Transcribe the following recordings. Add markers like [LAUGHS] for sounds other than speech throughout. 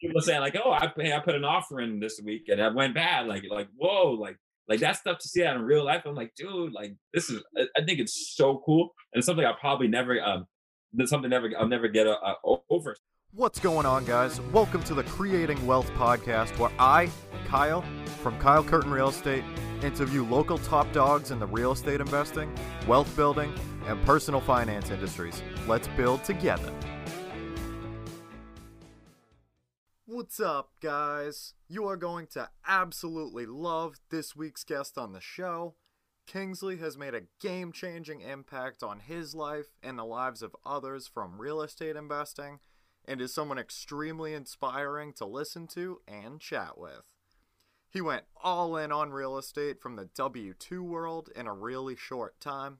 people saying like, "Oh, I I put an offer in this week and it went bad." Like like whoa, like like that stuff to see that in real life. I'm like, dude, like this is. I think it's so cool and something I probably never um. Something never I'll never get uh, over. What's going on, guys? Welcome to the Creating Wealth podcast, where I, Kyle, from Kyle Curtin Real Estate, interview local top dogs in the real estate investing, wealth building, and personal finance industries. Let's build together. What's up, guys? You are going to absolutely love this week's guest on the show. Kingsley has made a game changing impact on his life and the lives of others from real estate investing and is someone extremely inspiring to listen to and chat with. He went all in on real estate from the W 2 world in a really short time,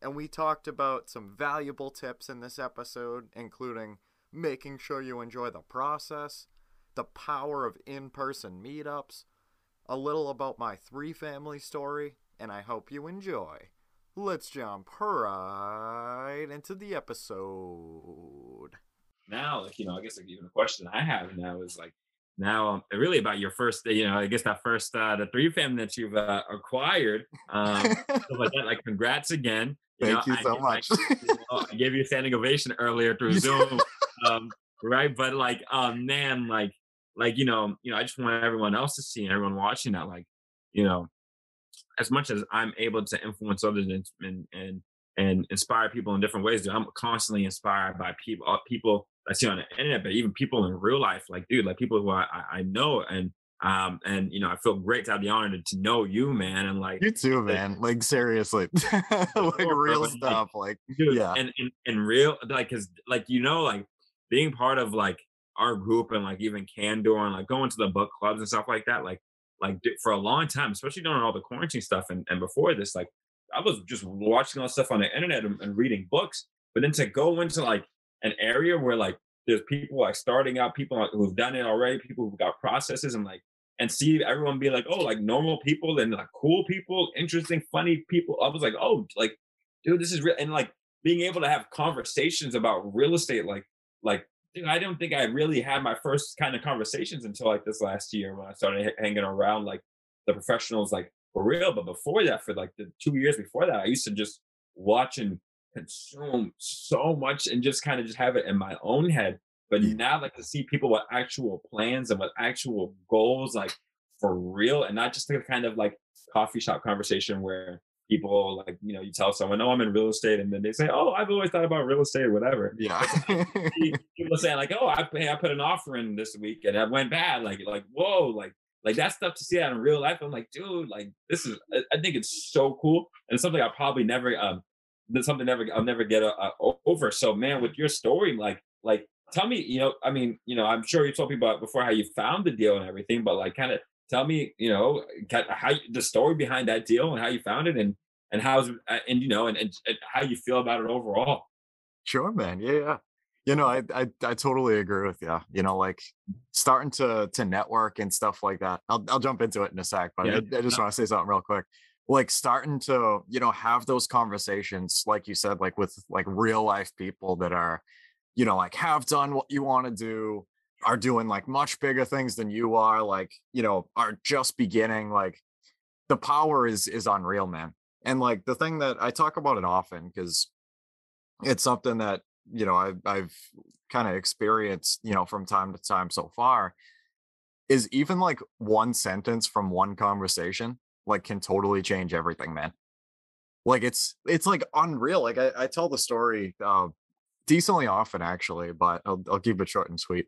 and we talked about some valuable tips in this episode, including making sure you enjoy the process, the power of in person meetups, a little about my three family story, and I hope you enjoy. Let's jump right into the episode. Now, like, you know, I guess like even the question I have now is like, now um, really about your first, you know, I guess that first, uh, the three family that you've uh, acquired. Um, [LAUGHS] like that, like, congrats again. You Thank know, you so I, much. I, [LAUGHS] you know, I gave you a standing ovation earlier through [LAUGHS] Zoom. um, right. But like, um, man, like, like, you know, you know, I just want everyone else to see and everyone watching that, like, you know, as much as I'm able to influence others and and and, and inspire people in different ways, dude, I'm constantly inspired by people uh, people I see on the internet, but even people in real life, like dude, like people who I, I know and um and you know I feel great to have the honor to, to know you, man, and like you too, man. Like, like seriously, [LAUGHS] like real stuff, like, dude, yeah, and and and real like because like you know like being part of like our group and like even Candor and like going to the book clubs and stuff like that, like like for a long time, especially during all the quarantine stuff and, and before this, like I was just watching all stuff on the internet and, and reading books. But then to go into like an area where like there's people like starting out, people who've done it already, people who've got processes and like and see everyone be like, oh, like normal people and like cool people, interesting, funny people. I was like, oh, like, dude, this is real. And like being able to have conversations about real estate, like, like dude, I don't think I really had my first kind of conversations until like this last year when I started h- hanging around like the professionals like for real. But before that, for like the two years before that, I used to just watch and consume so much and just kind of just have it in my own head. But now, like to see people with actual plans and with actual goals, like for real, and not just the kind of like coffee shop conversation where people like you know you tell someone oh i'm in real estate and then they say oh i've always thought about real estate or whatever. Yeah. [LAUGHS] People saying like oh I, I put an offer in this week and it went bad like like whoa like like that stuff to see that in real life i'm like dude like this is i think it's so cool and it's something i probably never um that's something never i'll never get uh, uh, over so man with your story like like tell me you know i mean you know i'm sure you told people before how you found the deal and everything but like kind of tell me, you know, how the story behind that deal and how you found it and and how's uh, and you know and, and, and how you feel about it overall. Sure, man. Yeah, yeah. You know, I, I I totally agree with you. You know, like starting to to network and stuff like that. I'll I'll jump into it in a sec, but yeah. I, I just want to say something real quick. Like starting to, you know, have those conversations, like you said, like with like real life people that are, you know, like have done what you want to do, are doing like much bigger things than you are like you know are just beginning like the power is is unreal man. And like the thing that i talk about it often because it's something that you know i've, I've kind of experienced you know from time to time so far is even like one sentence from one conversation like can totally change everything man. Like it's it's like unreal like i, I tell the story uh decently often actually but I'll, I'll keep it short and sweet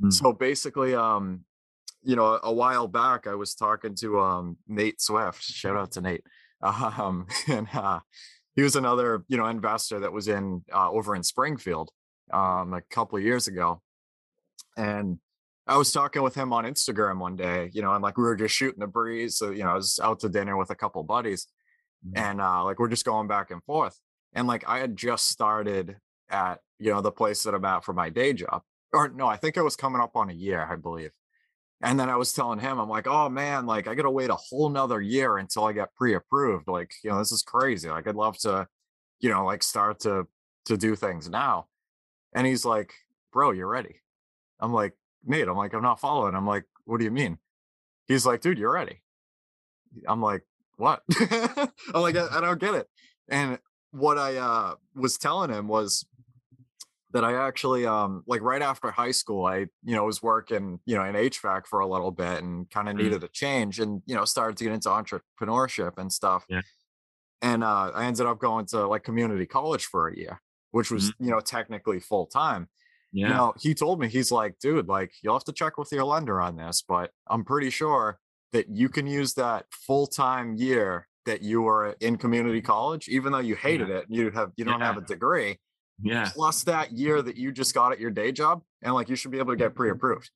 Mm. So basically, um, you know, a while back I was talking to um Nate Swift. Shout out to Nate. [LAUGHS] Um, and uh, he was another, you know, investor that was in uh, over in Springfield um a couple of years ago. And I was talking with him on Instagram one day, you know, and like we were just shooting the breeze. So, you know, I was out to dinner with a couple buddies mm-hmm. and uh like we're just going back and forth. And like I had just started at, you know, the place that I'm at for my day job or no, I think it was coming up on a year, I believe. And then I was telling him, I'm like, oh man, like I gotta wait a whole nother year until I get pre-approved. Like, you know, this is crazy. Like I'd love to, you know, like start to to do things now. And he's like, bro, you're ready. I'm like, Nate, I'm like, I'm not following. I'm like, what do you mean? He's like, dude, you're ready. I'm like, what? [LAUGHS] I'm like, I, I don't get it. And what I uh, was telling him was that I actually um like right after high school, I you know was working you know in HVAC for a little bit and kind of mm. needed a change and you know started to get into entrepreneurship and stuff. Yeah. And uh, I ended up going to like community college for a year, which was mm-hmm. you know technically full time. Yeah. You know, he told me he's like, dude, like you'll have to check with your lender on this, but I'm pretty sure that you can use that full time year that you were in community college, even though you hated yeah. it, you have you don't yeah. have a degree yeah. Plus that year that you just got at your day job, and like you should be able to get mm-hmm. pre-approved.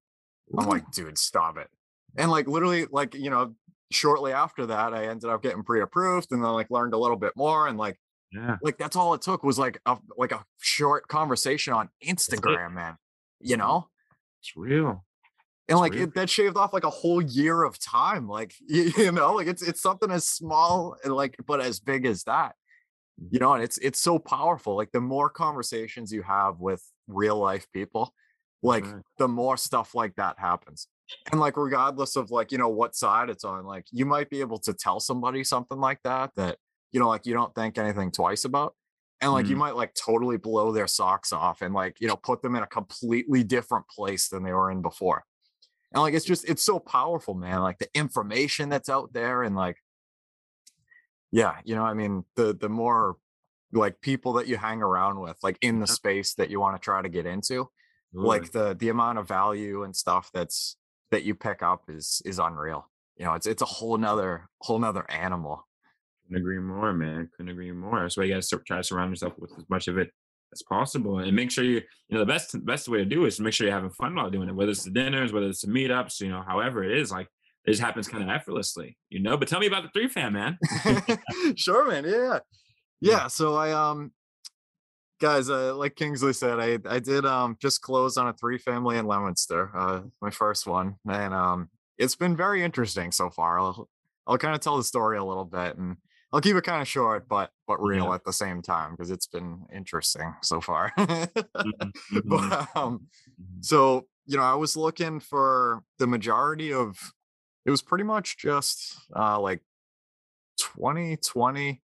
I'm like, dude, stop it. And like literally, like, you know, shortly after that, I ended up getting pre-approved and then like learned a little bit more. And like, yeah, like that's all it took was like a like a short conversation on Instagram, man. You mm-hmm. know? It's real. And like it, that shaved off like a whole year of time. Like [LAUGHS] you, you know, like it's it's something as small and like but as big as that you know and it's it's so powerful like the more conversations you have with real life people like right. the more stuff like that happens and like regardless of like you know what side it's on like you might be able to tell somebody something like that that you know like you don't think anything twice about and like mm. you might like totally blow their socks off and like you know put them in a completely different place than they were in before and like it's just it's so powerful man like the information that's out there and like yeah you know i mean the the more like people that you hang around with like in the mm-hmm. space that you want to try to get into like the the amount of value and stuff that's that you pick up is is unreal. You know it's it's a whole nother whole nother animal. Couldn't agree more man couldn't agree more. That's why you gotta try to surround yourself with as much of it as possible and make sure you you know the best best way to do it is to make sure you're having fun while doing it whether it's the dinners whether it's the meetups you know however it is like it just happens kind of effortlessly, you know. But tell me about the three fam, man. [LAUGHS] [LAUGHS] sure, man. Yeah. Yeah. So I um guys, uh, like Kingsley said, I I did um just close on a three family in Leominster, uh, my first one, and um it's been very interesting so far. I'll I'll kind of tell the story a little bit, and I'll keep it kind of short, but but real yeah. at the same time because it's been interesting so far. mm-hmm. [LAUGHS] but, um, mm-hmm. so you know, I was looking for the majority of it was pretty much just uh, like 2020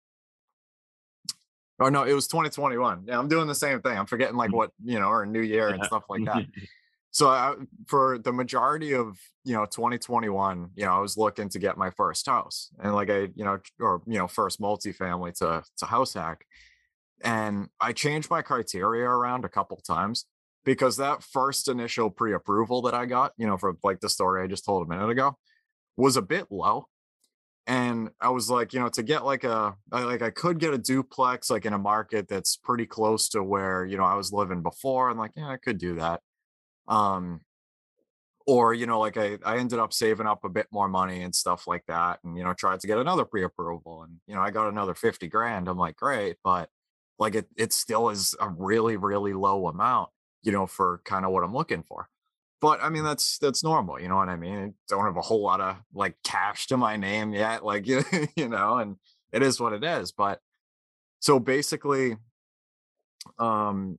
Oh no, it was 2021. Yeah, I'm doing the same thing. I'm forgetting like mm. what you know, or New Year and stuff like that. [LAUGHS] so I, for the majority of you know 2021, you know, I was looking to get my first house and like I you know, or you know, first multifamily to to house hack, and I changed my criteria around a couple times because that first initial pre-approval that I got, you know, for like the story I just told a minute ago, was a bit low and i was like you know to get like a like i could get a duplex like in a market that's pretty close to where you know i was living before and like yeah i could do that um or you know like i i ended up saving up a bit more money and stuff like that and you know tried to get another pre-approval and you know i got another 50 grand i'm like great but like it it still is a really really low amount you know for kind of what i'm looking for but I mean that's that's normal, you know what I mean? I don't have a whole lot of like cash to my name yet, like [LAUGHS] you know, and it is what it is. But so basically, um,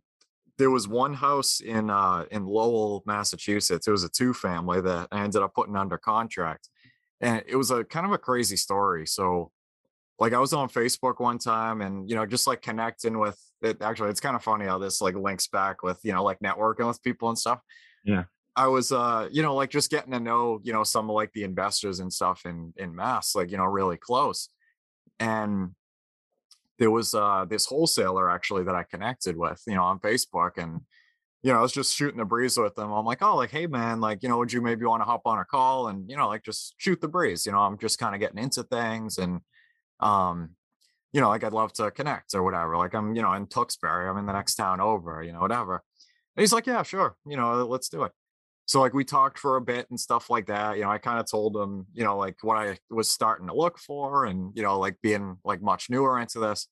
there was one house in uh in Lowell, Massachusetts. It was a two family that I ended up putting under contract, and it was a kind of a crazy story. So, like I was on Facebook one time, and you know, just like connecting with it. Actually, it's kind of funny how this like links back with you know like networking with people and stuff. Yeah. I was uh, you know, like just getting to know, you know, some of like the investors and stuff in in mass, like, you know, really close. And there was uh this wholesaler actually that I connected with, you know, on Facebook. And, you know, I was just shooting the breeze with them. I'm like, oh, like, hey man, like, you know, would you maybe want to hop on a call and, you know, like just shoot the breeze? You know, I'm just kind of getting into things and um, you know, like I'd love to connect or whatever. Like I'm, you know, in Tewksbury, I'm in the next town over, you know, whatever. And he's like, yeah, sure, you know, let's do it so like we talked for a bit and stuff like that you know i kind of told him you know like what i was starting to look for and you know like being like much newer into this.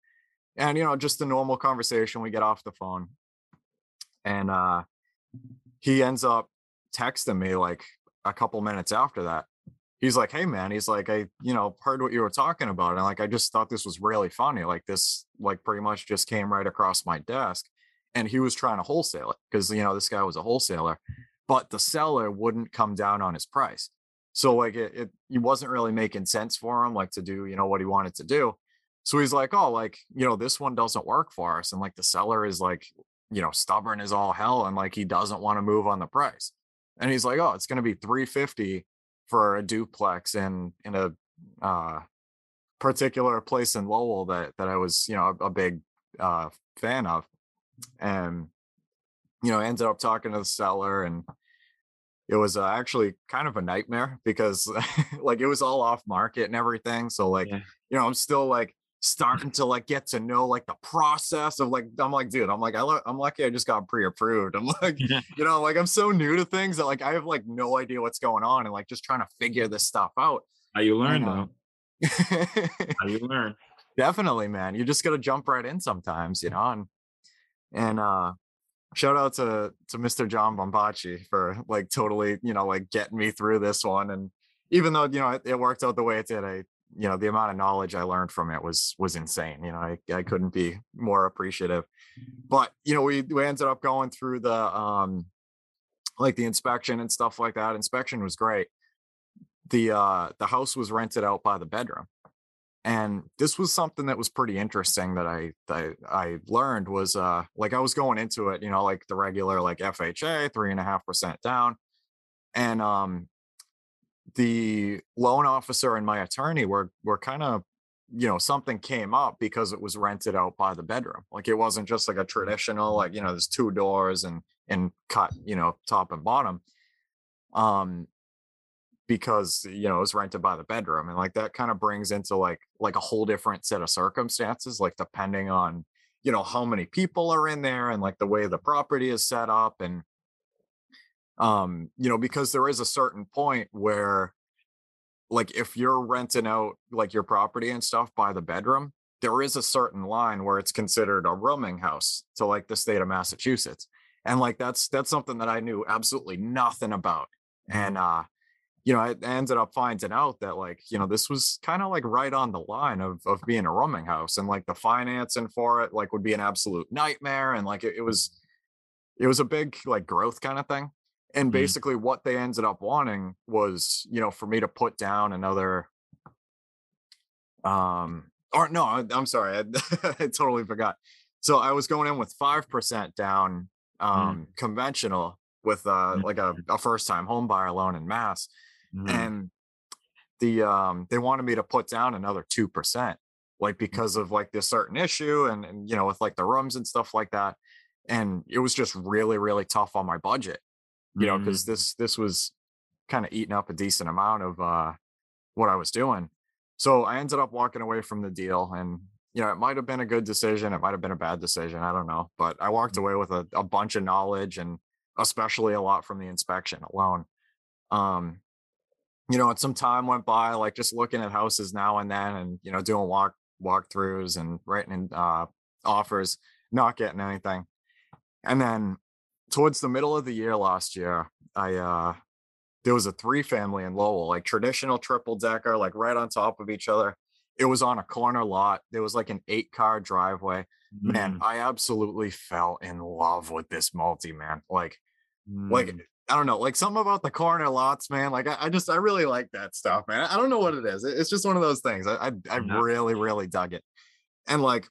And you know just a normal conversation we get off the phone. And uh he ends up texting me like a couple minutes after that. He's like hey man he's like i you know heard what you were talking about and like i just thought this was really funny like this like pretty much just came right across my desk. And he was trying to wholesale it because you know this guy was a wholesaler but the seller wouldn't come down on his price. So like it, it, it wasn't really making sense for him, like to do, you know, what he wanted to do. So he's like, oh, like, you know, this one doesn't work for us. And like the seller is like, you know, stubborn as all hell. And like he doesn't want to move on the price. And he's like, oh, it's going to be 350 for a duplex in in a uh particular place in Lowell that that I was, you know, a, a big uh fan of. And you know, ended up talking to the seller and it was uh, actually kind of a nightmare because [LAUGHS] like it was all off market and everything. So like, yeah. you know, I'm still like starting [LAUGHS] to like get to know like the process of like I'm like dude I'm like I lo- I'm lucky I just got pre-approved I'm [LAUGHS] like yeah. you know like I'm so new to things that like I have like no idea what's going on and like just trying to figure this stuff out how you learn uh, though how you learn definitely man you just got to jump right in sometimes you know and and uh shout out to to Mr. John Bombachi for like totally, you know, like getting me through this one. And even though you know it, it, worked out the way it did, I you know the amount of knowledge I learned from it was was insane. You know, I I couldn't be more appreciative. But you know, we we ended up going through the um like the inspection and stuff like that. Inspection was great. The uh the house was rented out by the bedroom and this was something that was pretty interesting that I that I learned was uh like I was going into it, you know, like the regular like FHA, three and a half percent down. And um the loan officer and my attorney were were kind of you know something came up because it was rented out by the bedroom like it wasn't just like a traditional like you know there's two doors and and cut you know top and bottom um because you know it was rented by the bedroom and like that kind of brings into like like a whole different set of circumstances like depending on you know how many people are in there and like the way the property is set up and um you know because there is a certain point where like if you're renting out like your property and stuff by the bedroom there is a certain line where it's considered a rooming house to like the state of Massachusetts and like that's that's something that I knew absolutely nothing about and uh you know, I ended up finding out that like, you know, this was kind of like right on the line of of being a rooming house and like the financing for it like would be an absolute nightmare. And like it, it was it was a big like growth kind of thing. And mm-hmm. basically what they ended up wanting was, you know, for me to put down another um or no, I, am sorry, I, [LAUGHS] I, totally forgot. So I was going in with five percent down mm. um mm. conventional with uh mm. like a, a first time home buyer loan in mass mm. and the um they wanted me to put down another two percent like mm. because of like this certain issue and, and you know with like the rooms and stuff like that and it was just really really tough on my budget you know because mm. this this was kind of eating up a decent amount of uh what i was doing so i ended up walking away from the deal and you know it might have been a good decision it might have been a bad decision i don't know but i walked mm. away with a, a bunch of knowledge and especially a lot from the inspection alone um you know, and some time went by, like just looking at houses now and then, and you know, doing walk walkthroughs and writing in, uh, offers, not getting anything. And then towards the middle of the year last year, I uh, there was a three family in Lowell, like traditional triple decker, like right on top of each other. It was on a corner lot. There was like an eight car driveway. Mm. Man, I absolutely fell in love with this multi man. Like, mm. like I don't know, like something about the corner lots, man. Like I, I, just I really like that stuff, man. I don't know what it is. It's just one of those things. I I, I really really dug it, and like,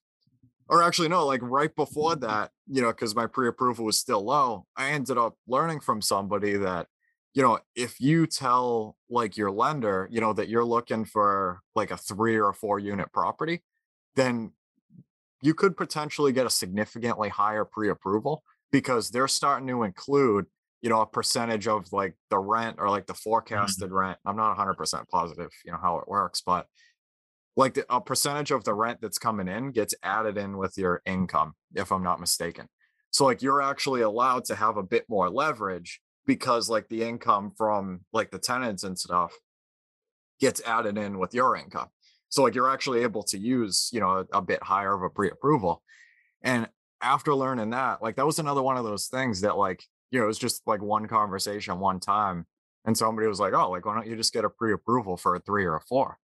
or actually no, like right before that, you know, because my pre-approval was still low, I ended up learning from somebody that, you know, if you tell like your lender, you know, that you're looking for like a three or a four unit property, then you could potentially get a significantly higher pre-approval because they're starting to include you know a percentage of like the rent or like the mm-hmm. forecasted mm-hmm. rent i'm not 100% positive you know how it works but like the, a percentage of the rent that's coming in gets added in with your income if i'm not mistaken so like you're actually allowed to have a bit more leverage because like the income from like the tenants and stuff gets added in with your income so like you're actually able to use you know a, a bit higher of a pre-approval and after learning that like that was another one of those things that like you know, it was just like one conversation one time. And somebody was like, oh, like, why don't you just get a pre approval for a three or a four?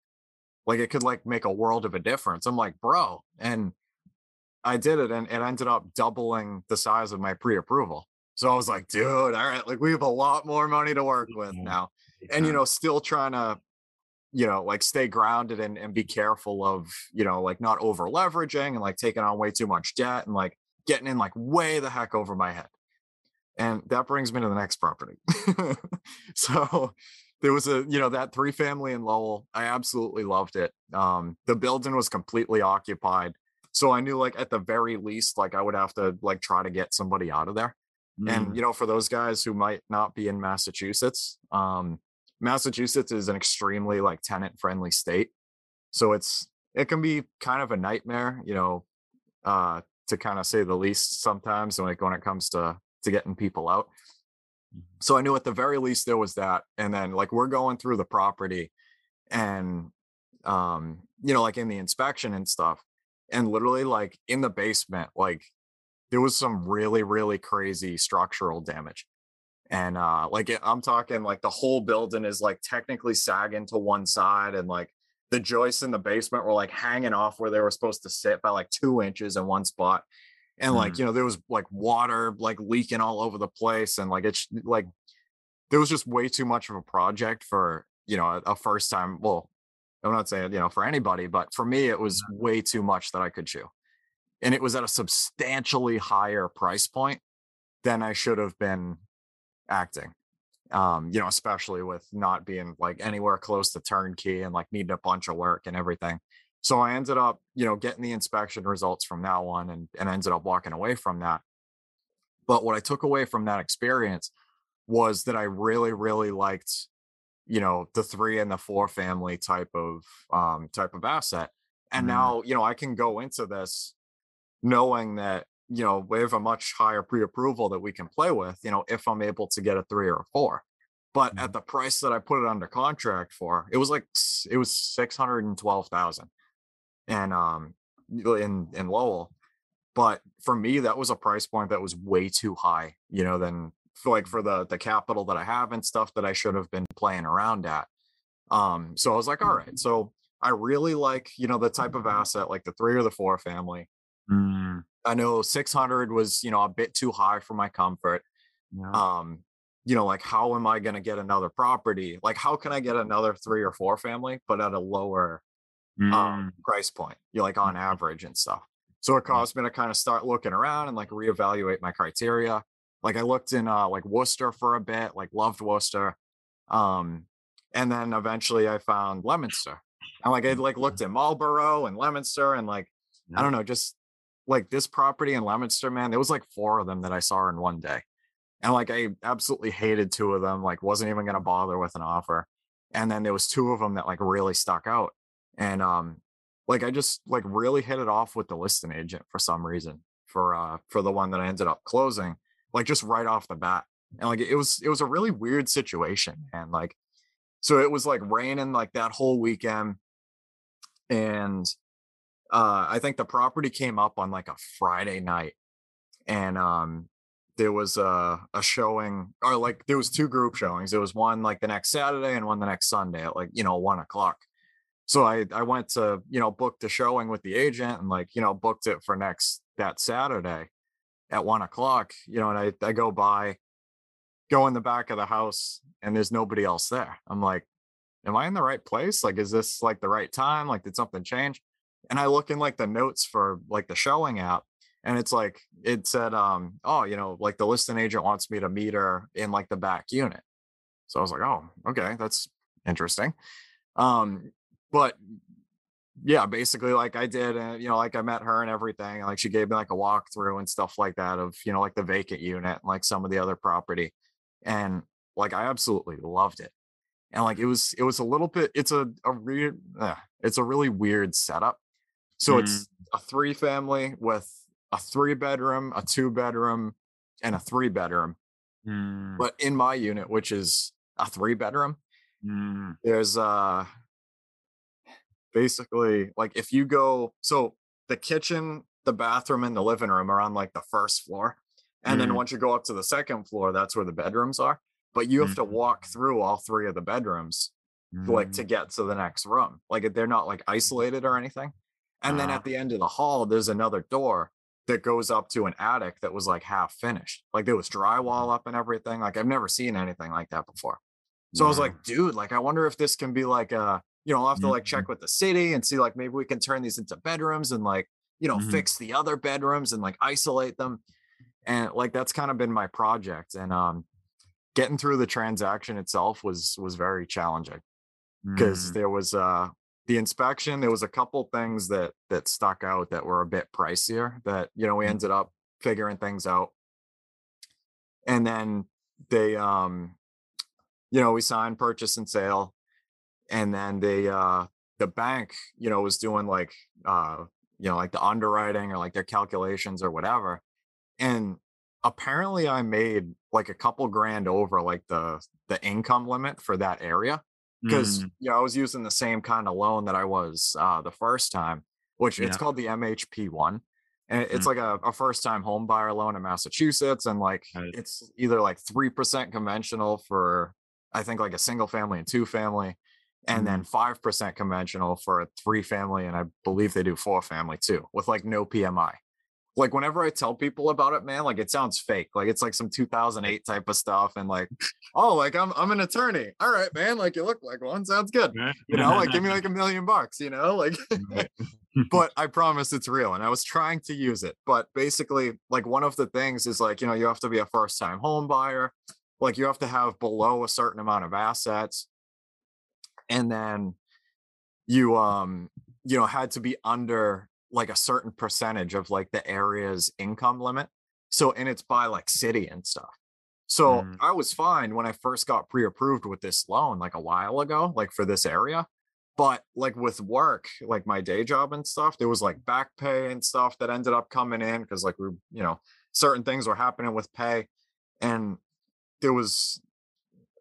Like, it could like make a world of a difference. I'm like, bro. And I did it and it ended up doubling the size of my pre approval. So I was like, dude, all right, like we have a lot more money to work with now. And, you know, still trying to, you know, like stay grounded and, and be careful of, you know, like not over leveraging and like taking on way too much debt and like getting in like way the heck over my head. And that brings me to the next property. [LAUGHS] so there was a, you know, that three family in Lowell. I absolutely loved it. Um, the building was completely occupied. So I knew like at the very least, like I would have to like try to get somebody out of there. Mm. And, you know, for those guys who might not be in Massachusetts, um, Massachusetts is an extremely like tenant friendly state. So it's, it can be kind of a nightmare, you know, uh, to kind of say the least sometimes like when it comes to to getting people out. Mm-hmm. so i knew at the very least there was that and then like we're going through the property and um you know like in the inspection and stuff and literally like in the basement like there was some really really crazy structural damage. And uh like i'm talking like the whole building is like technically sagging to one side and like the joists in the basement were like hanging off where they were supposed to sit by like two inches in one spot and like mm. you know there was like water like leaking all over the place and like it's like there was just way too much of a project for you know a, a first time well i'm not saying you know for anybody but for me it was way too much that i could chew and it was at a substantially higher price point than i should have been acting um, you know, especially with not being like anywhere close to turnkey and like needing a bunch of work and everything. So I ended up, you know, getting the inspection results from that one and, and ended up walking away from that. But what I took away from that experience was that I really, really liked, you know, the three and the four family type of um type of asset. And mm. now, you know, I can go into this knowing that you know, we have a much higher pre-approval that we can play with, you know, if I'm able to get a three or a four. But mm-hmm. at the price that I put it under contract for, it was like it was six hundred and twelve thousand, and um, in in Lowell. But for me, that was a price point that was way too high. You know, than for like for the the capital that I have and stuff that I should have been playing around at. Um, so I was like, all right. So I really like you know the type of asset like the three or the four family. Mm. I know 600 was, you know, a bit too high for my comfort. Yeah. Um, you know, like how am I going to get another property? Like how can I get another three or four family, but at a lower mm. um, price point? You know, like on average and stuff. So it caused me to kind of start looking around and like reevaluate my criteria. Like I looked in uh, like Worcester for a bit, like loved Worcester. Um, and then eventually I found Leominster. And like I like looked at Marlborough and Leominster and like I don't know, just like this property in Leominster, man, there was like four of them that I saw in one day. And like I absolutely hated two of them, like wasn't even gonna bother with an offer. And then there was two of them that like really stuck out. And um like I just like really hit it off with the listing agent for some reason for uh for the one that I ended up closing, like just right off the bat. And like it was it was a really weird situation. And like so it was like raining like that whole weekend. And uh, I think the property came up on like a Friday night, and um, there was a, a showing, or like there was two group showings. There was one like the next Saturday and one the next Sunday at like you know one o'clock. So I I went to you know book the showing with the agent and like you know booked it for next that Saturday at one o'clock. You know, and I I go by, go in the back of the house, and there's nobody else there. I'm like, am I in the right place? Like, is this like the right time? Like, did something change? and I look in like the notes for like the showing app and it's like it said um oh you know like the listing agent wants me to meet her in like the back unit so i was like oh okay that's interesting um but yeah basically like i did and you know like i met her and everything like she gave me like a walkthrough and stuff like that of you know like the vacant unit and like some of the other property and like i absolutely loved it and like it was it was a little bit it's a a weird uh, it's a really weird setup so mm. it's a three family with a three bedroom, a two bedroom, and a three bedroom. Mm. But in my unit, which is a three bedroom, mm. there's uh basically like if you go so the kitchen, the bathroom, and the living room are on like the first floor. And then mm. once you go up to the second floor, that's where the bedrooms are. But you have to walk mm. through all three of the bedrooms like to mm. get to the next room. Like they're not like isolated or anything. And then uh-huh. at the end of the hall, there's another door that goes up to an attic that was like half finished. Like there was drywall up and everything. Like I've never seen anything like that before. So I was like, dude, like I wonder if this can be like a, you know, I'll have to like check with the city and see like maybe we can turn these into bedrooms and like, you know, mm-hmm. fix the other bedrooms and like isolate them. And like that's kind of been my project. And um getting through the transaction itself was was very challenging because mm. there was uh the inspection there was a couple things that that stuck out that were a bit pricier that you know we mm. ended up figuring things out and then they um you know we signed purchase and sale and then they uh the bank you know was doing like uh you know like the underwriting or like their calculations or whatever and apparently i made like a couple grand over like the the income limit for that area because mm. you know I was using the same kind of loan that I was uh, the first time, which yeah. it's called the MHP one, and it's mm. like a, a, first time home buyer loan in Massachusetts, and like right. it's either like three percent conventional for I think like a single family and two family, and then mm-hmm. five percent conventional for a three family, and I believe they do four family too, with like no PMI like whenever I tell people about it, man, like it sounds fake. Like it's like some 2008 type of stuff. And like, oh, like I'm I'm an attorney. All right, man. Like you look like one. Sounds good. You know, like give me [LAUGHS] like a million bucks, you know, like [LAUGHS] but I promise it's real. And I was trying to use it. But basically, like one of the things is like, you know, you have to be a first time home buyer. Like you have to have below a certain amount of assets. And then you um, you know, had to be under like a certain percentage of like the area's income limit. So, and it's by like city and stuff. So mm. I was fine when I first got pre approved with this loan like a while ago, like for this area. But like with work, like my day job and stuff, there was like back pay and stuff that ended up coming in because like we, you know, certain things were happening with pay. And there was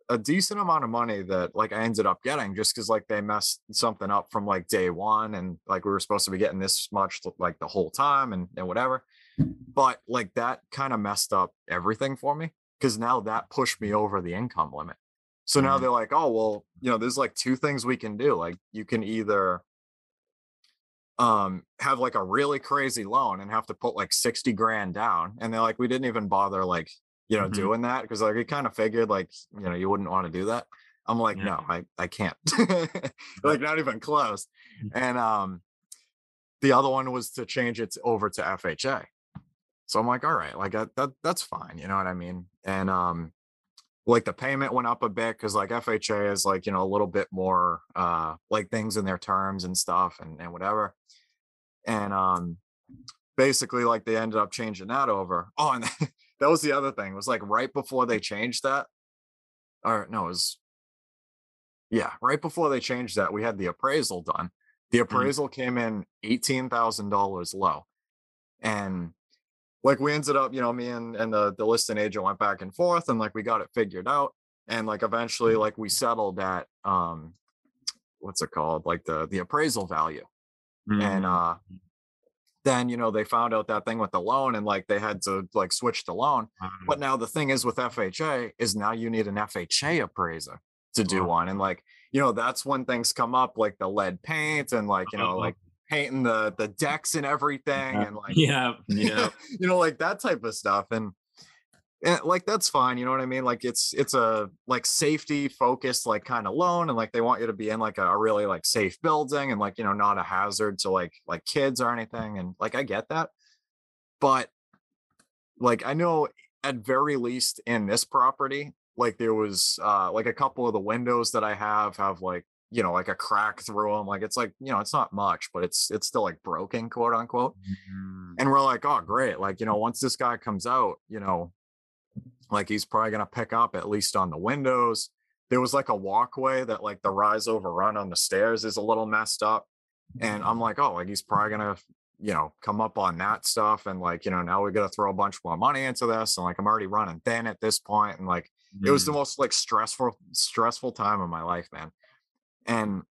a decent amount of money that like I ended up getting just because like they messed something up from like day one and like we were supposed to be getting this much like the whole time and, and whatever. But like that kind of messed up everything for me because now that pushed me over the income limit. So now mm-hmm. they're like, oh, well, you know, there's like two things we can do. Like you can either um have like a really crazy loan and have to put like 60 grand down. And they're like, we didn't even bother like you know, mm-hmm. doing that because like we kind of figured like you know you wouldn't want to do that. I'm like, yeah. no, I I can't, [LAUGHS] like not even close. Mm-hmm. And um, the other one was to change it over to FHA. So I'm like, all right, like that, that that's fine, you know what I mean? And um, like the payment went up a bit because like FHA is like you know a little bit more uh like things in their terms and stuff and and whatever. And um, basically like they ended up changing that over. Oh, and [LAUGHS] that was the other thing. It was like right before they changed that. Or no, it was yeah, right before they changed that, we had the appraisal done. The mm-hmm. appraisal mm-hmm. came in eighteen thousand dollars low, and like we ended up, you know, me and and the the listing agent went back and forth, and like we got it figured out, and like eventually, like we settled at um, what's it called, like the the appraisal value, mm-hmm. and uh, then you know they found out that thing with the loan and like they had to like switch the loan mm-hmm. but now the thing is with fha is now you need an fha appraiser to do one and like you know that's when things come up like the lead paint and like you know uh-huh. like painting the the decks and everything yeah. and like [LAUGHS] yeah yeah [LAUGHS] you know like that type of stuff and and like that's fine you know what i mean like it's it's a like safety focused like kind of loan and like they want you to be in like a, a, really like safe building and like you know not a hazard to like like kids or anything and like i get that but like i know at very least in this property like there was uh like a couple of the windows that i have have like you know like a crack through them like it's like you know it's not much but it's it's still like broken quote unquote mm-hmm. and we're like oh great like you know once this guy comes out you know like he's probably going to pick up at least on the windows. There was like a walkway that like the rise over run on the stairs is a little messed up. And I'm like, oh, like he's probably going to, you know, come up on that stuff. And like, you know, now we got to throw a bunch more money into this. And like, I'm already running thin at this point. And like, mm. it was the mm. most like stressful, stressful time of my life, man. And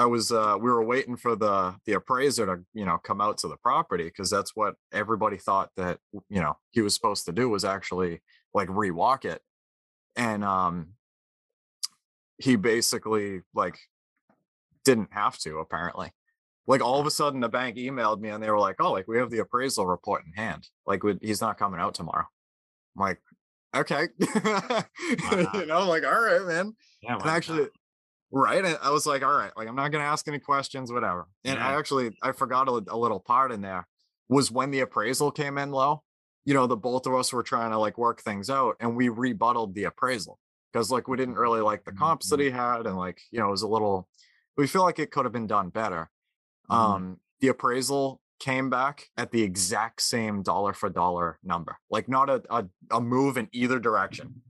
I was uh we were waiting for the the appraiser to you know come out to the property because that's what everybody thought that you know he was supposed to do was actually like rewalk it and um he basically like didn't have to apparently Like all of a sudden, the bank emailed me and they were like, "Oh, like we have the appraisal report in hand. Like he's not coming out tomorrow." I'm like, "Okay," [LAUGHS] you know, like all right, man. Yeah, and actually, not? Right? And I was like, "All right, like I'm not gonna ask any questions, whatever." And yeah. I actually I forgot a, a little part in there was when the appraisal came in low. You know, the both of us were trying to like work things out, and we rebutted the appraisal because like we didn't really like the comps that mm-hmm. he had, and like you know it was a little. We feel like it could have been done better Mm-hmm. Um, the appraisal came back at the exact same dollar for dollar number, like not a, a, a move in either direction.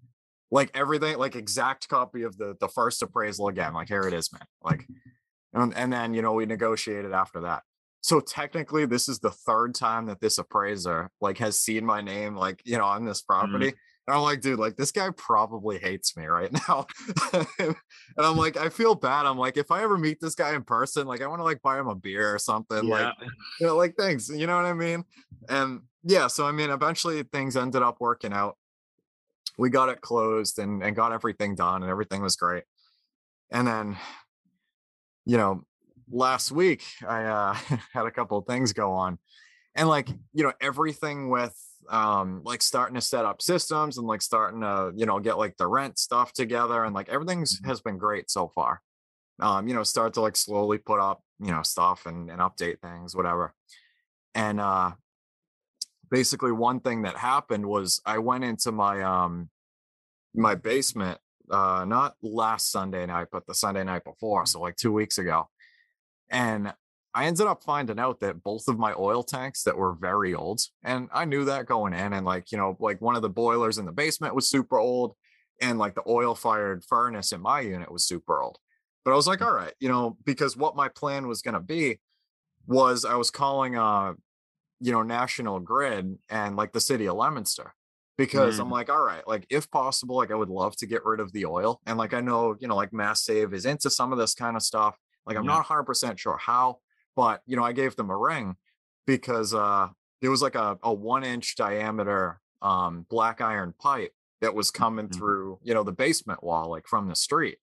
Like everything, like exact copy of the the first appraisal again. Like here it is, man. Like, and, and then you know we negotiated after that. So technically, this is the third time that this appraiser like has seen my name like you know on this mm-hmm. property. Mm-hmm and I'm like, dude, like this guy probably hates me right [LAUGHS] now. and I'm like, I feel bad. I'm like, if I ever meet this guy in person, like I want to like buy him a beer or something. Yeah. Like, you know, like things, you know what I mean? And yeah, so I mean, eventually things ended up working out. We got it closed and, and got everything done and everything was great. And then, you know, last week I uh, [LAUGHS] had a couple of things go on. And like, you know, everything with um like starting to set up systems and like starting to you know get like the rent stuff together and like everything's mm-hmm. has been great so far um you know start to like slowly put up you know stuff and, and update things whatever and uh basically one thing that happened was i went into my um my basement uh not last sunday night but the sunday night before so like two weeks ago and I ended up finding out that both of my oil tanks that were very old, and I knew that going in, and like, you know, like one of the boilers in the basement was super old, and like the oil fired furnace in my unit was super old. But I was like, mm. all right, you know, because what my plan was going to be was I was calling, uh, you know, National Grid and like the city of Leominster because mm. I'm like, all right, like if possible, like I would love to get rid of the oil. And like I know, you know, like Mass Save is into some of this kind of stuff. Like I'm yeah. not 100% sure how, but you know, I gave them a ring because uh it was like a, a one inch diameter um black iron pipe that was coming mm-hmm. through, you know, the basement wall, like from the street.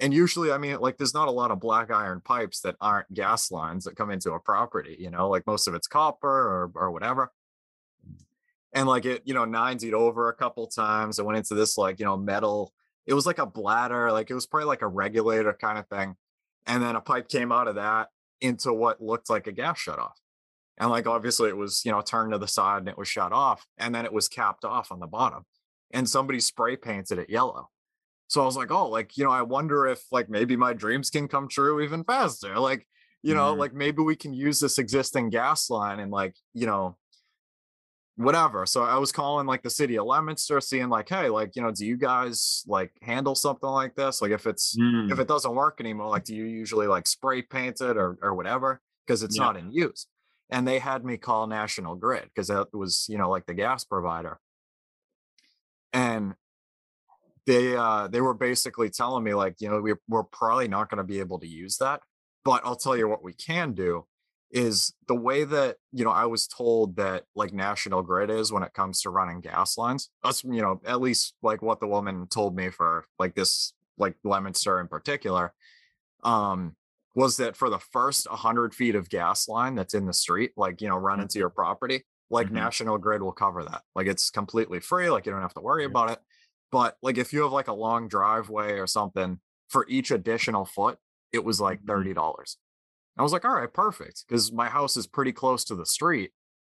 And usually, I mean, like there's not a lot of black iron pipes that aren't gas lines that come into a property, you know, like most of it's copper or or whatever. And like it, you know, nines it over a couple times. I went into this like, you know, metal, it was like a bladder, like it was probably like a regulator kind of thing. And then a pipe came out of that into what looked like a gas shut off. And like obviously it was, you know, turned to the side and it was shut off. And then it was capped off on the bottom. And somebody spray painted it yellow. So I was like, oh, like, you know, I wonder if like maybe my dreams can come true even faster. Like, you know, mm-hmm. like maybe we can use this existing gas line and like, you know, whatever. So I was calling like the city of Leominster, seeing like, hey, like, you know, do you guys like handle something like this? Like if it's mm. if it doesn't work anymore, like do you usually like spray paint it or or whatever? Because it's yeah. not in use. And they had me call National Grid because that was, you know, like the gas provider. And they uh they were basically telling me like, you know, we, we're probably not going to be able to use that. But I'll tell you what we can do is the way that you know I was told that like National Grid is when it comes to running gas lines. Us, you know, at least like what the woman told me for like this like Leominster in particular, um, was that for the first 100 feet of gas line that's in the street, like you know, run mm. into your property, like mm-hmm. National Grid will cover that. Like it's completely free. Like you don't have to worry about it. But like if you have like a long driveway or something, for each additional foot, it was like mm-hmm. thirty dollars. I was like, all right, perfect. Because my house is pretty close to the street.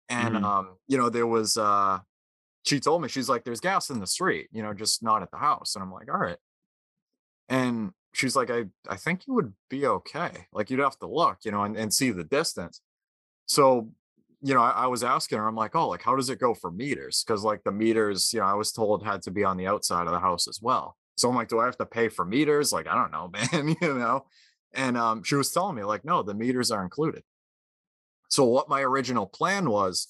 And mm-hmm. um, you know, there was uh she told me, she's like, there's gas in the street, you know, just not at the house. And I'm like, all right. And she's like, I, I think you would be okay. Like you'd have to look, you know, and, and see the distance. So, you know, I, I was asking her, I'm like, oh, like how does it go for meters? Because like the meters, you know, I was told had to be on the outside of the house as well. So I'm like, do I have to pay for meters? Like, I don't know, [LAUGHS] man, you know. And um, she was telling me, like, no, the meters are included. So what my original plan was,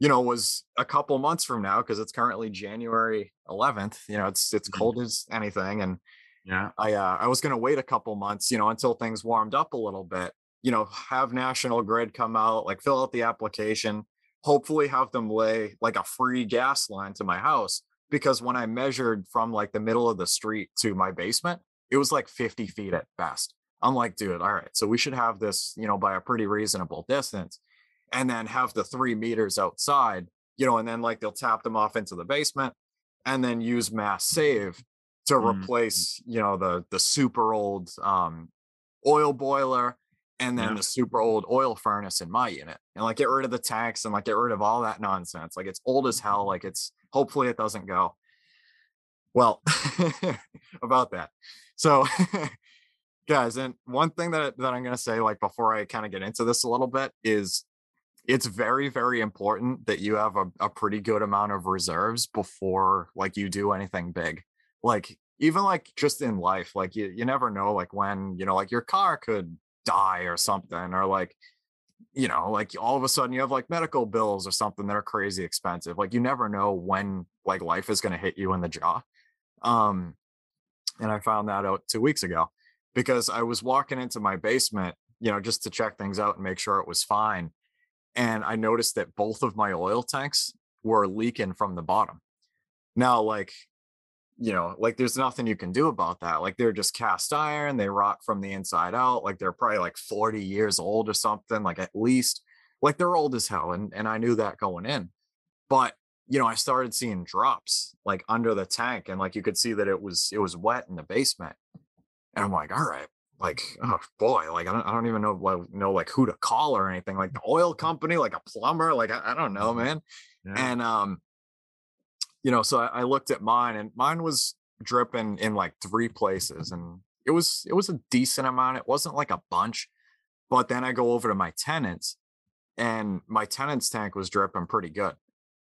you know, was a couple months from now, because it's currently January 11th, you know, it's it's mm-hmm. cold as anything. And yeah, I uh, I was gonna wait a couple months, you know, until things warmed up a little bit, you know, have National Grid come out, like fill out the application, hopefully have them lay like a free gas line to my house. Because when I measured from like the middle of the street to my basement, it was like 50 feet at best. I'm like, dude, all right, so we should have this, you know, by a pretty reasonable distance, and then have the three meters outside, you know, and then like they'll tap them off into the basement, and then use mass save to Mm. replace, you know, the the super old um, oil boiler and then Yeah. the super old oil furnace in my unit, and like get rid of the tanks and like get rid of all that nonsense. Like it's old as hell. Like it's hopefully it doesn't go. Well, [LAUGHS] about that. So, [LAUGHS] guys, and one thing that that I'm gonna say, like before I kind of get into this a little bit, is it's very very important that you have a, a pretty good amount of reserves before like you do anything big like even like just in life like you, you never know like when you know like your car could die or something or like you know like all of a sudden you have like medical bills or something that are crazy expensive like you never know when like life is going to hit you in the jaw um and i found that out two weeks ago because i was walking into my basement you know just to check things out and make sure it was fine and I noticed that both of my oil tanks were leaking from the bottom. Now, like, you know, like there's nothing you can do about that. Like they're just cast iron, they rot from the inside out. Like they're probably like 40 years old or something, like at least. Like they're old as hell. And and I knew that going in. But you know, I started seeing drops like under the tank, and like you could see that it was it was wet in the basement. And I'm like, all right, like oh boy like i don't, I don't even know what know like who to call or anything like the oil company like a plumber like i, I don't know man Yeah. and um you know so I, I looked at mine and mine was dripping in like three places and it was it was a decent amount it wasn't like a bunch but then i go over to my tenants and my tenant's tank was dripping pretty good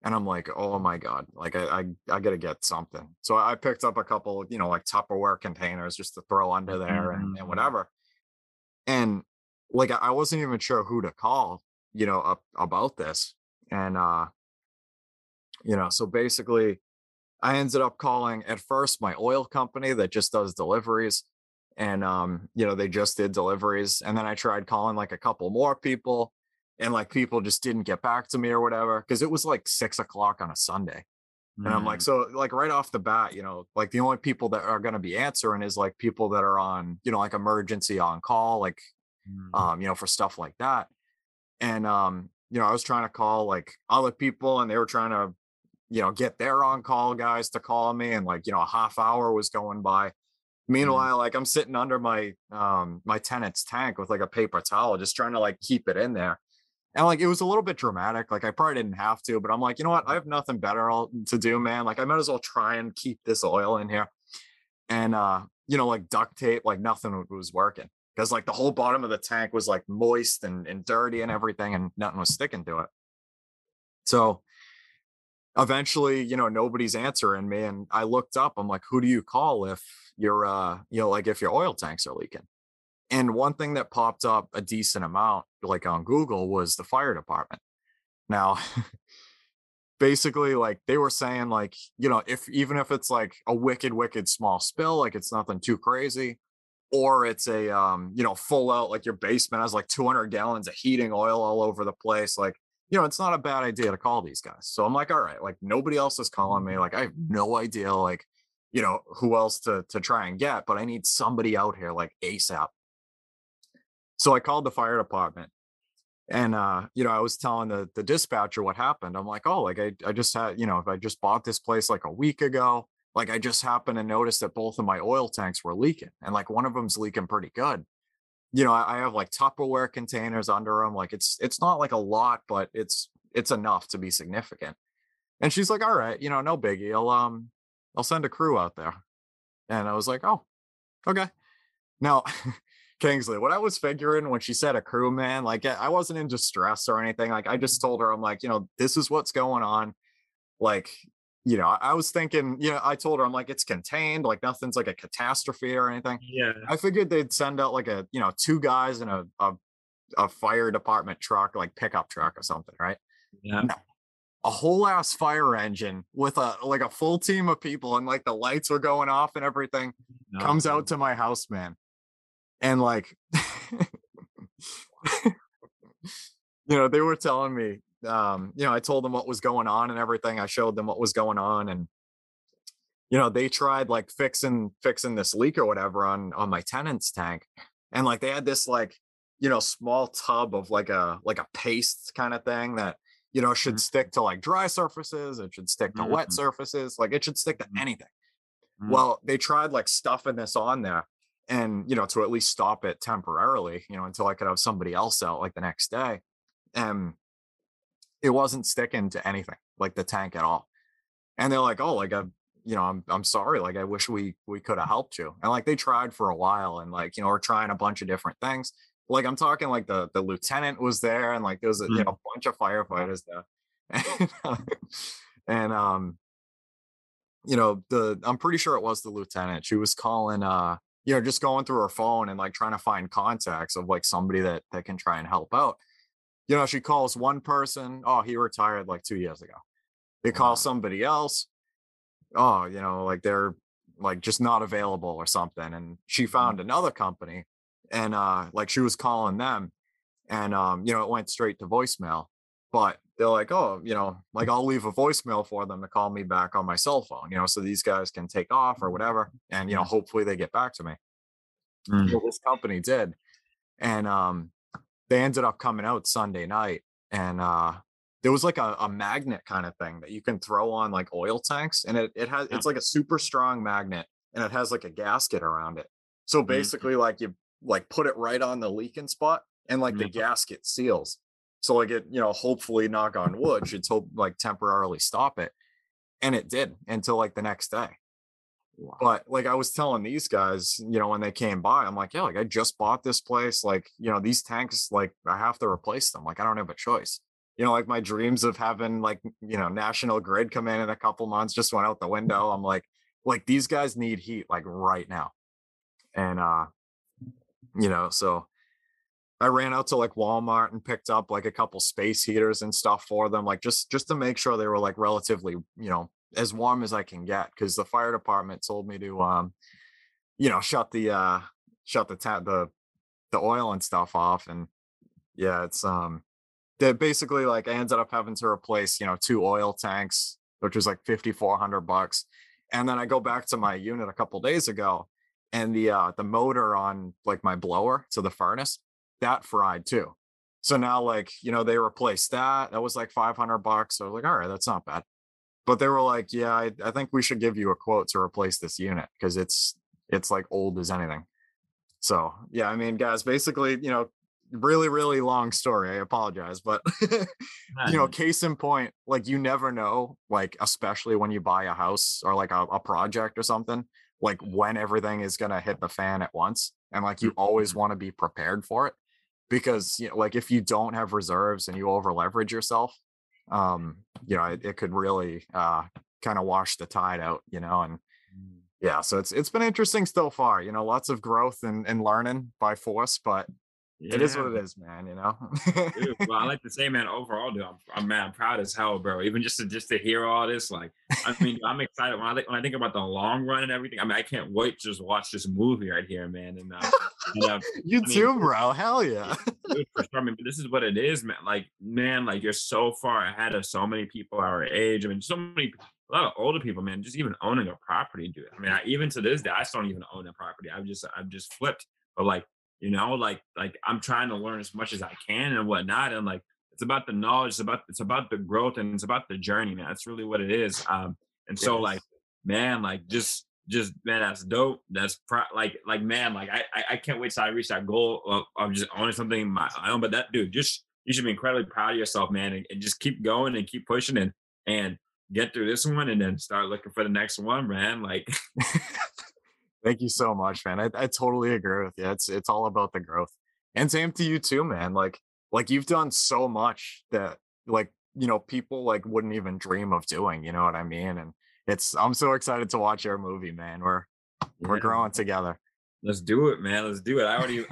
and i'm like oh my god like i i, I gotta get something so i picked up a couple you know like tupperware containers just to throw under there and, and Mhm. whatever and like I- i wasn't even sure who to call you know up, about this and uh you know so basically i ended up calling at first my oil company that just does deliveries and um you know they just did deliveries and then i tried calling like a couple more people and like people just didn't get back to me or whatever because it was like six o'clock on a sunday and i'm like Mm. so like right off the bat you know like the only people that are going to be answering is like people that are on you know like emergency on call like Mm. um, you know, for stuff like that. And um, you know, I was trying to call like other people and they were trying to, you know, get their on call guys to call me and like, you know, a half hour was going by. Meanwhile, like I'm sitting under my um my tenant's tank with like a paper towel, just trying to like keep it in there. And like it was a little bit dramatic. Like I probably didn't have to, but I'm like, you know what? I have nothing better to do, man. Like I might as well try and keep this oil in here. And uh, you know, like duct tape, like nothing was working because like the whole bottom of the tank was like moist and, and dirty and everything, and nothing was sticking to it. So eventually, you know, nobody's answering me. And I looked up, I'm like, who do you call if you're uh, you know, like if your oil tanks are leaking? And one thing that popped up a decent amount, like on Google, was the fire department. Now, [LAUGHS] basically, like they were saying, like, you know, if even if it's like a wicked, wicked small spill, like it's nothing too crazy, or it's a um, you know, full out, like your basement has like 200 gallons of heating oil all over the place, like you know, it's not a bad idea to call these guys. So I'm like, all right, like nobody else is calling me. Like I have no idea, like, you know, who else to to try and get, but I need somebody out here like ASAP. So I called the fire department and uh, you know, I was telling the the dispatcher what happened. I'm like, oh, like I, I just had, you know, if I just bought this place like a week ago, like I just happened to notice that both of my oil tanks were leaking and like one of them's leaking pretty good you know, I, I have like Tupperware containers under them. Like it's it's not like a lot, but it's it's enough to be significant. And she's like, all right, you know, no biggie. I'll um I'll send a crew out there. And I was like, oh, okay. Now, [LAUGHS] Kingsley, what I was figuring when she said a crew, man, like I wasn't in distress or anything. Like I just told her, I'm like, you know, this is what's going on. Like, you know, I was thinking, you know, I told her, I'm like, it's contained, like nothing's like a catastrophe or anything. yeah. I figured they'd send out like a, you know, two guys in a, a, a fire department truck, like pickup truck or something, right? Yeah. A whole ass fire engine with a like a full team of people and like the lights were going off and everything No. comes out to my house, man. And like, [LAUGHS] you know, they were telling me, um, you know, I told them what was going on and everything. I showed them what was going on and you know, they tried like fixing fixing this leak or whatever on on my tenant's tank. and like they had this like you know small tub of like a like a paste kind of thing that you know should mm-hmm. stick to like dry surfaces it should stick to mm-hmm. wet surfaces like it should stick to mm-hmm. anything mm-hmm. well they tried like stuffing this on there and you know to at least stop it temporarily you know until i could have somebody else out like the next day and it wasn't sticking to anything like the tank at all. And they're like oh like i you know i'm i'm sorry like i wish we we could have helped you. And like they tried for a while and like you know we're trying a bunch of different things. Like i'm talking like the the lieutenant was there and like there was a mm. you know a bunch of firefighters there. [LAUGHS] And, uh, and um you know the i'm pretty sure it was the lieutenant. She was calling uh you know just going through her phone and like trying to find contacts of like somebody that that can try and help out you know she calls one person oh he retired like two years ago they call wow. somebody else oh you know like they're like just not available or something and she mm-hmm. found another company and uh like she was calling them and um you know it went straight to voicemail but they're like oh you know like i'll leave a voicemail for them to call me back on my cell phone you know so these guys can take off or whatever and you know hopefully they get back to me mm. well, this company did and um they ended up coming out sunday night and uh there was like a, a magnet kind of thing that you can throw on like oil tanks and it, it has it's like a super strong magnet and it has like a gasket around it so mm-hmm. basically mm-hmm. like you like put it right on the leaking spot and like mm-hmm. the gasket seals so like it you know hopefully knock on wood should hope like temporarily stop it and it did until like the next day wow. but like i was telling these guys you know when they came by i'm like yeah like i just bought this place like you know these tanks like i have to replace them like i don't have a choice you know, like my dreams of having like, you know, National Grid come in in a couple months just went out the window. I'm like, like these guys need heat like right now. And uh, you know, so I ran out to like Walmart and picked up like a couple space heaters and stuff for them, like just just to make sure they were like relatively, you know, as warm as I can get. Cause the fire department told me to um, you know, shut the uh shut the tap the the oil and stuff off. And yeah, it's um that basically like I ended up having to replace, you know, two oil tanks, which was like 5400 bucks. And then I go back to my unit a couple days ago and the uh the motor on like my blower to the furnace, that fried too. So now like, you know, they replaced that. That was like 500 bucks. So I was like, all right, that's not bad. But they were like, yeah, I, I think we should give you a quote to replace this unit because it's it's like old as anything. So yeah, I mean, guys, basically, you know, really really long story i apologize but [LAUGHS] you know case in point like you never know like especially when you buy a house or like a, a project or something like when everything is going to hit the fan at once and like you always mm-hmm. want to be prepared for it because you know like if you don't have reserves and you over leverage yourself um you know it, it could really uh kind of wash the tide out you know and mm. yeah so it's it's been interesting so far you know lots of growth and, and learning by force but yeah. It is what it is, man. You know. dude, well, I like to say, man. Overall, dude, I'm, I'm man, I'm proud as hell, bro. Even just to just to hear all this, like, I mean, I'm excited when I when I think about the long run and everything. I mean, I can't wait to just watch this movie right here, man. And uh, you, know, [LAUGHS] you I too, bro. Hell yeah. dude, for sure. I mean, this is what it is, man. Like, man, like you're so far ahead of so many people our age. I mean, so many a lot of older people, man, just even owning a property, dude. I mean, I, even to this day, I still don't even own a property. I've just, I've just flipped. But like, you know like like i'm trying to learn as much as i can and whatnot and like it's about the knowledge it's about it's about the growth and it's about the journey man that's really what it is um and so yes. like man like just just man that's dope that's pro- like like man like I, I can't wait till i reach that goal of, of just owning something my own but that dude just you should be incredibly proud of yourself man and, and just keep going and keep pushing and and get through this one and then start looking for the next one man like [LAUGHS] Thank you so much, man. I, I totally agree with you. It's it's all about the growth. And same to you too, man. Like like you've done so much that like you know people like wouldn't even dream of doing. You know what I mean? And it's I'm so excited to watch your movie, man. We're yeah. we're growing together. Let's do it, man. Let's do it. I already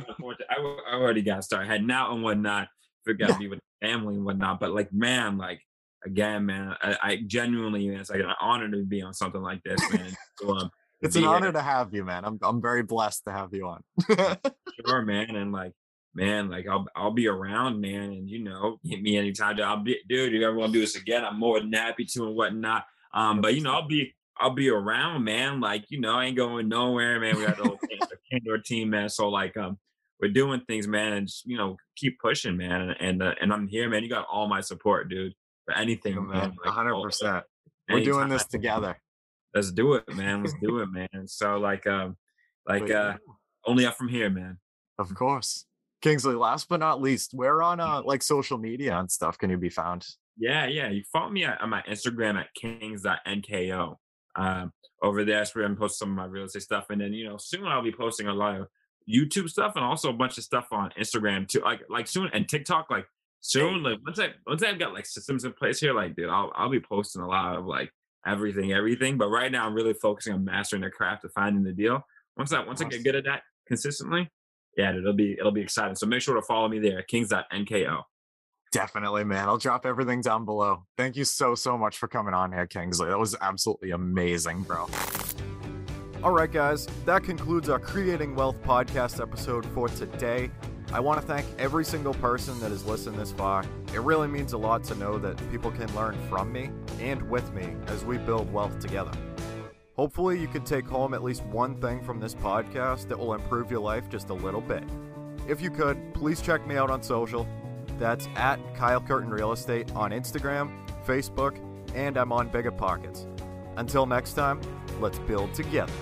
I already got started heading out and whatnot. Figure out to [LAUGHS] be with family and whatnot. But like, man, like again, man, I, I genuinely, man, it's like an honor to be on something like this, man. [LAUGHS] So um, it's an honor to have you, man. I'm I'm very blessed to have you on. [LAUGHS] sure, man, and like, man, like I'll I'll be around, man, and you know, hit me anytime. Dude. I'll be, dude. If you ever want to do this again, I'm more than happy to and whatnot. Um, but you know, I'll be I'll be around, man. Like you know, I ain't going nowhere, man. We got the whole [LAUGHS] Kendor team, man. So like, um, we're doing things, man, and just, you know, keep pushing, man. And and, uh, and I'm here, man. You got all my support, dude, for anything, Yeah, man. One hundred percent. We're doing this together. Let's do it, man. Let's [LAUGHS] do it, man. So like, um, like, uh, only up from here, man. Of course. Kingsley, last but not least, where on uh like social media and stuff can you be found? Yeah, yeah. You follow me at, on my Instagram at kings.nko. Um, over there, that's where I'm posting some of my real estate stuff. And then, you know, soon I'll be posting a lot of YouTube stuff and also a bunch of stuff on Instagram too. Like, like soon and TikTok, like soon, like once I once I've got like systems in place here, like dude, I'll I'll be posting a lot of like everything, everything. But right now I'm really focusing on mastering the craft of finding the deal. Once that, once I get good at that consistently, yeah, it'll be it'll be exciting. So make sure to follow me there, at kings.nko. Definitely, man. I'll drop everything down below. Thank you so, so much for coming on here, Kingsley. That was absolutely amazing, bro. All right, guys, that concludes our Creating Wealth podcast episode for today. I want to thank every single person that has listened this far. It really means a lot to know that people can learn from me and with me as we build wealth together. Hopefully, you can take home at least one thing from this podcast that will improve your life just a little bit. If you could, please check me out on social. That's at Kyle Curtin Real Estate on Instagram, Facebook, and I'm on Bigger Pockets. Until next time, let's build together.